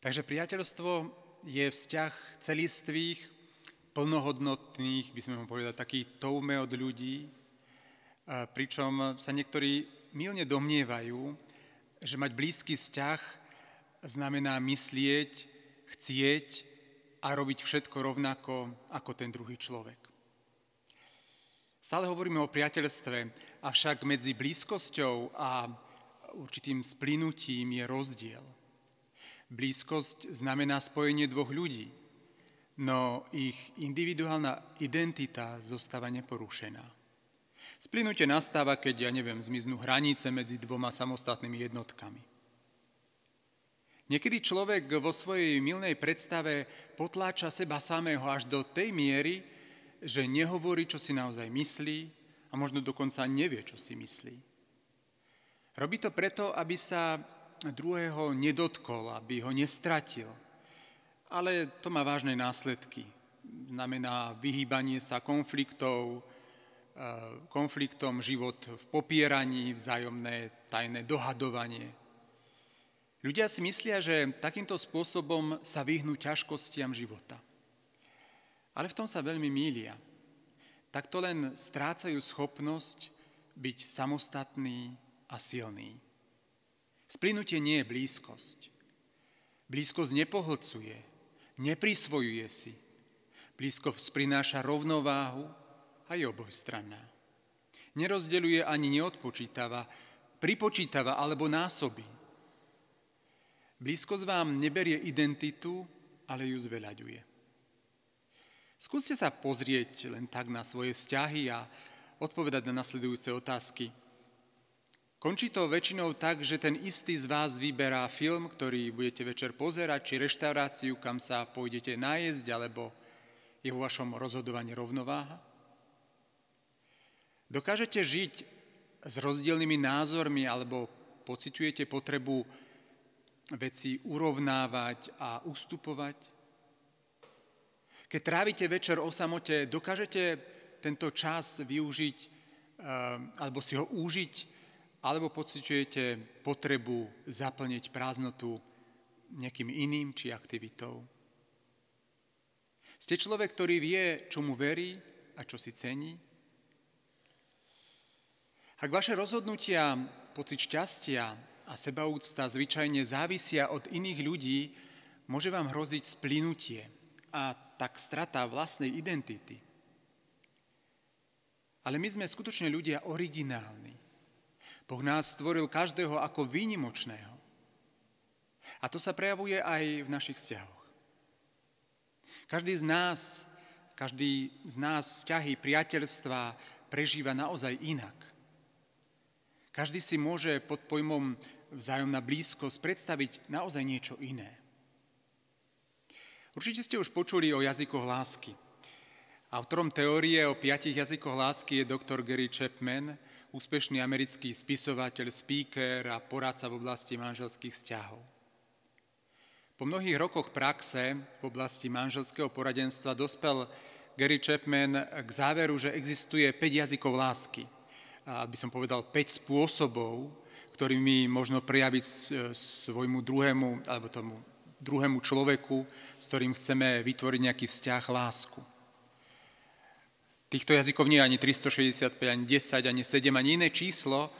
Takže priateľstvo je vzťah celistvých, plnohodnotných, by sme mohli povedať, taký toume od ľudí, pričom sa niektorí milne domnievajú, že mať blízky vzťah znamená myslieť, chcieť a robiť všetko rovnako ako ten druhý človek. Stále hovoríme o priateľstve, avšak medzi blízkosťou a určitým splynutím je rozdiel. Blízkosť znamená spojenie dvoch ľudí, no ich individuálna identita zostáva neporušená. Splynutie nastáva, keď, ja neviem, zmiznú hranice medzi dvoma samostatnými jednotkami. Niekedy človek vo svojej milnej predstave potláča seba samého až do tej miery, že nehovorí, čo si naozaj myslí a možno dokonca nevie, čo si myslí. Robí to preto, aby sa druhého nedotkol, aby ho nestratil. Ale to má vážne následky. Znamená vyhýbanie sa konfliktov, Eh, konfliktom, život v popieraní, vzájomné tajné dohadovanie. Ľudia si myslia, že takýmto spôsobom sa vyhnú ťažkostiam života. Ale v tom sa veľmi mília. Takto len strácajú schopnosť byť samostatný a silný. Splynutie nie je blízkosť. Blízkosť nepohlcuje, neprisvojuje si. Blízkosť prináša rovnováhu, a je obojstranná. Nerozdeľuje ani neodpočítava, pripočítava alebo násobí. Blízkosť vám neberie identitu, ale ju zveľaďuje. Skúste sa pozrieť len tak na svoje vzťahy a odpovedať na nasledujúce otázky. Končí to väčšinou tak, že ten istý z vás vyberá film, ktorý budete večer pozerať, či reštauráciu, kam sa pôjdete nájsť, alebo je vo vašom rozhodovaní rovnováha? Dokážete žiť s rozdielnymi názormi alebo pociťujete potrebu veci urovnávať a ustupovať? Keď trávite večer o samote, dokážete tento čas využiť eh, alebo si ho užiť, alebo pociťujete potrebu zaplniť prázdnotu nejakým iným či aktivitou? Ste človek, ktorý vie, čomu verí a čo si cení? Ak vaše rozhodnutia, pocit šťastia a sebaúcta zvyčajne závisia od iných ľudí, môže vám hroziť splynutie a tak strata vlastnej identity. Ale my sme skutočne ľudia originálni. Boh nás stvoril každého ako výnimočného. A to sa prejavuje aj v našich vzťahoch. Každý z nás, každý z nás vzťahy, priateľstva prežíva naozaj inak. Každý si môže pod pojmom vzájomná blízkosť predstaviť naozaj niečo iné. Určite ste už počuli o jazykoch lásky. Autorom teórie o piatich jazykoch lásky je doktor Gary Chapman, úspešný americký spisovateľ, speaker a poradca v oblasti manželských vzťahov. Po mnohých rokoch praxe v oblasti manželského poradenstva dospel Gary Chapman k záveru, že existuje 5 jazykov lásky – by som povedal, 5 spôsobov, ktorými možno prejaviť svojmu druhému, alebo tomu druhému človeku, s ktorým chceme vytvoriť nejaký vzťah, lásku. Týchto jazykov nie je ani 365, ani 10, ani 7, ani iné číslo,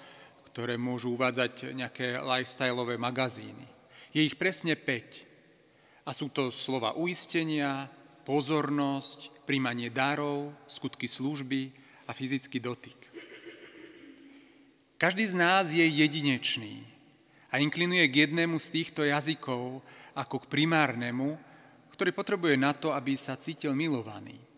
ktoré môžu uvádzať nejaké lifestyleové magazíny. Je ich presne 5. A sú to slova uistenia, pozornosť, príjmanie darov, skutky služby a fyzický dotyk. Každý z nás je jedinečný a inklinuje k jednému z týchto jazykov ako k primárnemu, ktorý potrebuje na to, aby sa cítil milovaný.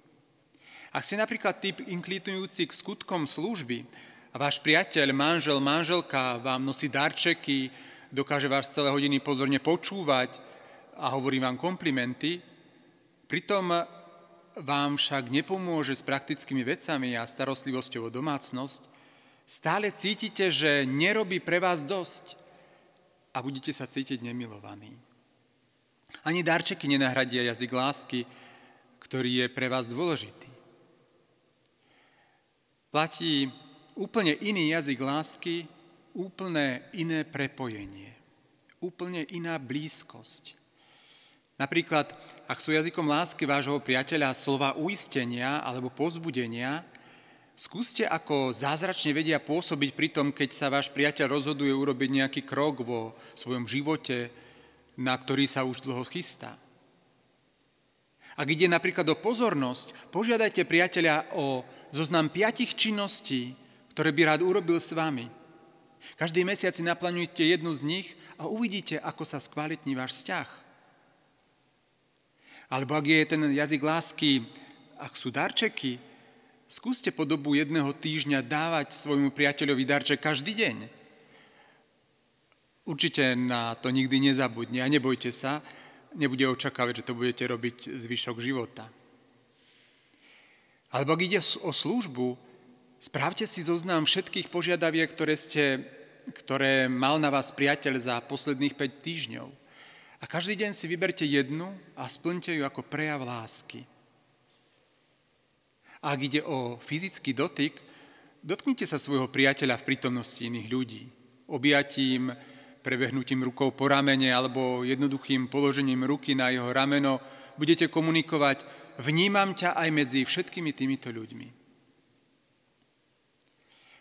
Ak ste napríklad typ inklinujúci k skutkom služby a váš priateľ, manžel, manželka vám nosí darčeky, dokáže vás celé hodiny pozorne počúvať a hovorí vám komplimenty, pritom vám však nepomôže s praktickými vecami a starostlivosťou o domácnosť, stále cítite, že nerobí pre vás dosť a budete sa cítiť nemilovaní. Ani darčeky nenahradia jazyk lásky, ktorý je pre vás dôležitý. Platí úplne iný jazyk lásky, úplne iné prepojenie, úplne iná blízkosť. Napríklad, ak sú jazykom lásky vášho priateľa slova uistenia alebo pozbudenia, skúste ako zázračne vedia pôsobiť pri tom, keď sa váš priateľ rozhoduje urobiť nejaký krok vo svojom živote, na ktorý sa už dlho chystá. Ak ide napríklad o pozornosť, požiadajte priateľa o zoznam piatich činností, ktoré by rád urobil s vami. Každý mesiac si naplňujte jednu z nich a uvidíte, ako sa skvalitní váš vzťah. Alebo ak je ten jazyk lásky, ak sú darčeky, skúste po dobu jedného týždňa dávať svojmu priateľovi darček každý deň. Určite na to nikdy nezabudne a nebojte sa, nebude očakávať, že to budete robiť zvyšok života. Alebo ak ide o službu, správte si zoznam všetkých požiadaviek, ktoré, ste, ktoré mal na vás priateľ za posledných 5 týždňov. A každý deň si vyberte jednu a splňte ju ako prejav lásky. A ak ide o fyzický dotyk, dotknite sa svojho priateľa v prítomnosti iných ľudí. Objatím, prebehnutím rukou po ramene alebo jednoduchým položením ruky na jeho rameno budete komunikovať, vnímam ťa aj medzi všetkými týmito ľuďmi.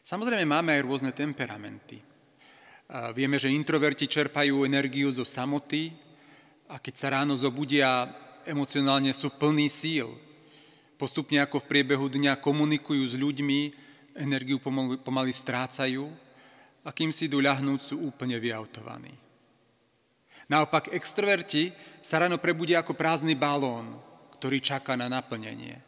Samozrejme máme aj rôzne temperamenty. Vieme, že introverti čerpajú energiu zo samoty a keď sa ráno zobudia, emocionálne sú plní síl. Postupne ako v priebehu dňa komunikujú s ľuďmi, energiu pomaly, strácajú a kým si idú ľahnúť, sú úplne vyautovaní. Naopak extroverti sa ráno prebudia ako prázdny balón, ktorý čaká na naplnenie.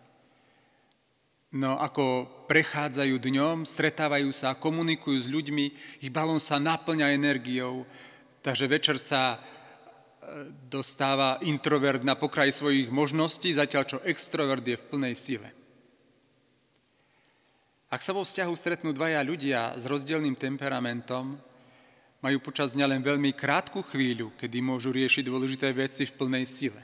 No ako prechádzajú dňom, stretávajú sa, komunikujú s ľuďmi, ich balón sa naplňa energiou, takže večer sa e, dostáva introvert na pokraj svojich možností, zatiaľ čo extrovert je v plnej sile. Ak sa vo vzťahu stretnú dvaja ľudia s rozdielným temperamentom, majú počas dňa len veľmi krátku chvíľu, kedy môžu riešiť dôležité veci v plnej sile.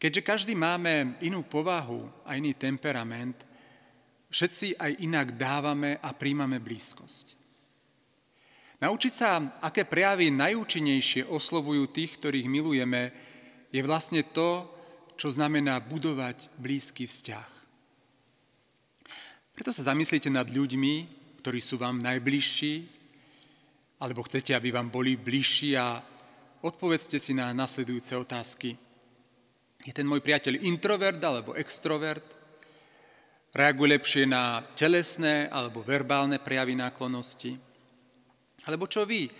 Keďže každý máme inú povahu a iný temperament, všetci aj inak dávame a príjmame blízkosť. Naučiť sa, aké prejavy najúčinnejšie oslovujú tých, ktorých milujeme, je vlastne to, čo znamená budovať blízky vzťah. Preto sa zamyslite nad ľuďmi, ktorí sú vám najbližší, alebo chcete, aby vám boli bližší a odpovedzte si na nasledujúce otázky. Je ten môj priateľ introvert alebo extrovert? Reaguje lepšie na telesné alebo verbálne prejavy náklonosti? Alebo čo vy?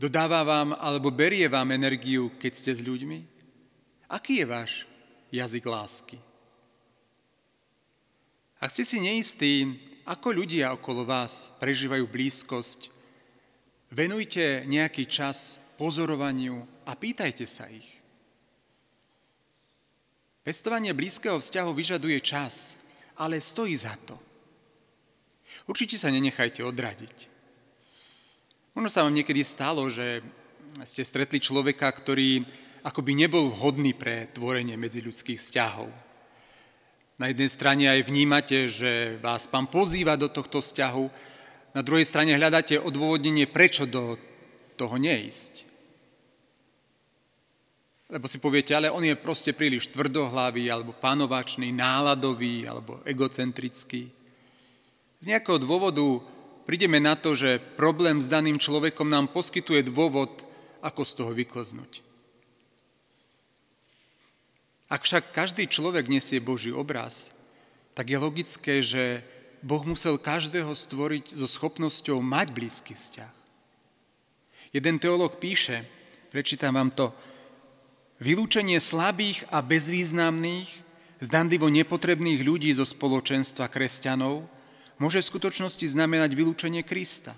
Dodáva vám alebo berie vám energiu, keď ste s ľuďmi? Aký je váš jazyk lásky. Ak ste si neistí, ako ľudia okolo vás prežívajú blízkosť, venujte nejaký čas pozorovaniu a pýtajte sa ich. Pestovanie blízkeho vzťahu vyžaduje čas, ale stojí za to. Určite sa nenechajte odradiť. Možno sa vám niekedy stalo, že ste stretli človeka, ktorý ako by nebol vhodný pre tvorenie medziľudských vzťahov. Na jednej strane aj vnímate, že vás pán pozýva do tohto vzťahu, na druhej strane hľadáte odôvodnenie, prečo do toho neísť. Lebo si poviete, ale on je proste príliš tvrdohlavý, alebo panovačný, náladový, alebo egocentrický. Z nejakého dôvodu prídeme na to, že problém s daným človekom nám poskytuje dôvod, ako z toho vyklznúť. Ak však každý človek nesie Boží obraz, tak je logické, že Boh musel každého stvoriť so schopnosťou mať blízky vzťah. Jeden teológ píše, prečítam vám to, vylúčenie slabých a bezvýznamných, zdanlivo nepotrebných ľudí zo spoločenstva kresťanov môže v skutočnosti znamenať vylúčenie Krista.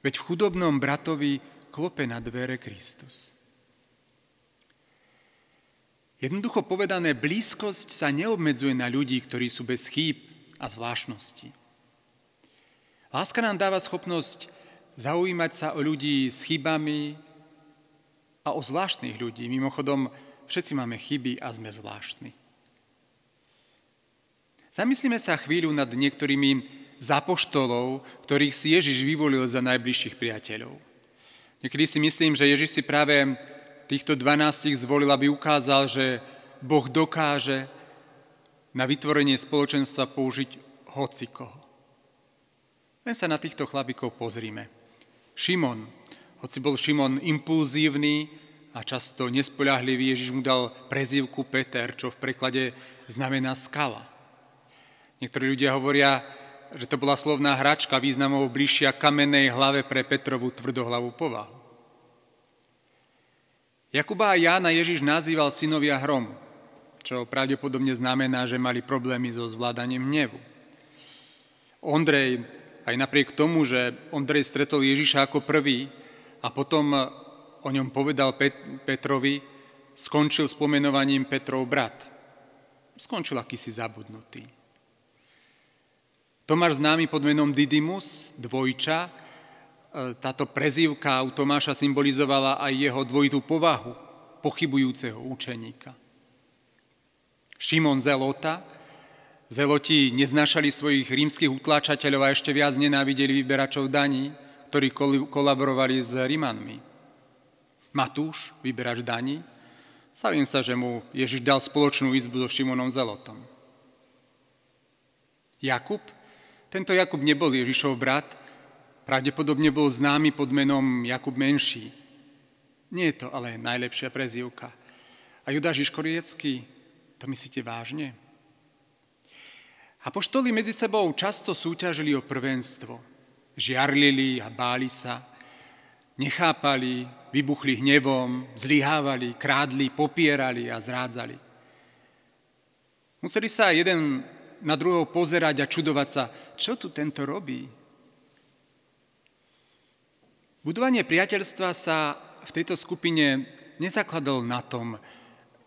Veď v chudobnom bratovi klope na dvere Kristus. Jednoducho povedané, blízkosť sa neobmedzuje na ľudí, ktorí sú bez chýb a zvláštnosti. Láska nám dáva schopnosť zaujímať sa o ľudí s chybami a o zvláštnych ľudí. Mimochodom, všetci máme chyby a sme zvláštni. Zamyslíme sa chvíľu nad niektorými zapoštolov, ktorých si Ježiš vyvolil za najbližších priateľov. Niekedy si myslím, že Ježiš si práve týchto 12 zvolil, aby ukázal, že Boh dokáže na vytvorenie spoločenstva použiť hocikoho. Len sa na týchto chlapíkov pozrime. Šimon, hoci bol Šimon impulzívny a často nespoľahlivý, Ježiš mu dal prezývku Peter, čo v preklade znamená skala. Niektorí ľudia hovoria, že to bola slovná hračka významov bližšia kamennej hlave pre Petrovú tvrdohlavú povahu. Jakuba a Jána Ježiš nazýval synovia hromu, čo pravdepodobne znamená, že mali problémy so zvládaním hnevu. Ondrej, aj napriek tomu, že Ondrej stretol Ježiša ako prvý a potom o ňom povedal Pet- Petrovi, skončil s pomenovaním Petrov brat. Skončil akýsi zabudnutý. Tomáš známy pod menom Didymus, dvojča, táto prezývka u Tomáša symbolizovala aj jeho dvojitú povahu pochybujúceho učeníka. Šimon Zelota, Zeloti neznášali svojich rímskych utláčateľov a ešte viac nenávideli vyberačov daní, ktorí kolaborovali s Rímanmi. Matúš, vyberač daní, stavím sa, že mu Ježiš dal spoločnú izbu so Šimonom Zelotom. Jakub, tento Jakub nebol Ježišov brat, Pravdepodobne bol známy pod menom Jakub Menší. Nie je to ale najlepšia prezývka. A Judáš Iškoriecký, to myslíte vážne? Apoštoli medzi sebou často súťažili o prvenstvo. Žiarlili a báli sa, nechápali, vybuchli hnevom, zlyhávali, krádli, popierali a zrádzali. Museli sa jeden na druhého pozerať a čudovať sa, čo tu tento robí, Budovanie priateľstva sa v tejto skupine nezakladalo na tom,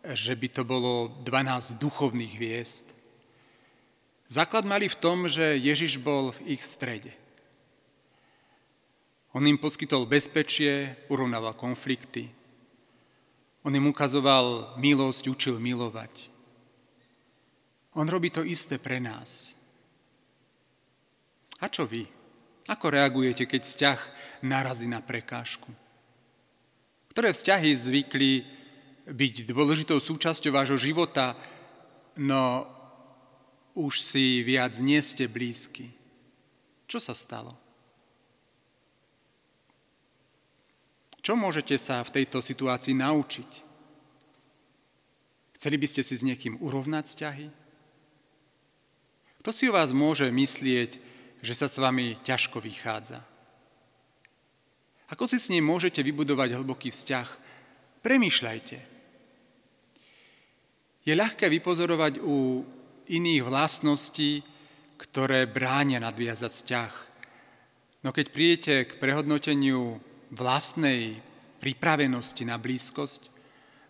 že by to bolo 12 duchovných hviezd. Základ mali v tom, že Ježiš bol v ich strede. On im poskytol bezpečie, urovnával konflikty. On im ukazoval milosť, učil milovať. On robí to isté pre nás. A čo vy? Ako reagujete, keď vzťah narazí na prekážku? Ktoré vzťahy zvykli byť dôležitou súčasťou vášho života, no už si viac nie ste blízky? Čo sa stalo? Čo môžete sa v tejto situácii naučiť? Chceli by ste si s niekým urovnať vzťahy? Kto si o vás môže myslieť, že sa s vami ťažko vychádza. Ako si s ním môžete vybudovať hlboký vzťah? Premýšľajte. Je ľahké vypozorovať u iných vlastností, ktoré bránia nadviazať vzťah. No keď prídete k prehodnoteniu vlastnej pripravenosti na blízkosť,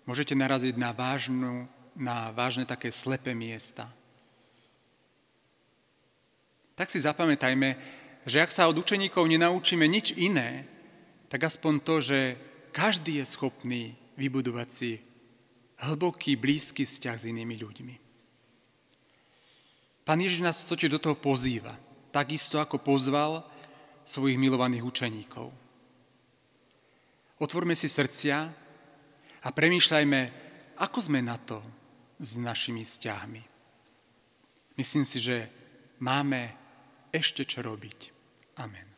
môžete naraziť na, vážnu, na vážne také slepé miesta tak si zapamätajme, že ak sa od učeníkov nenaučíme nič iné, tak aspoň to, že každý je schopný vybudovať si hlboký, blízky vzťah s inými ľuďmi. Pán Ježiš nás totiž do toho pozýva, takisto ako pozval svojich milovaných učeníkov. Otvorme si srdcia a premýšľajme, ako sme na to s našimi vzťahmi. Myslím si, že máme ešte čo robiť. Amen.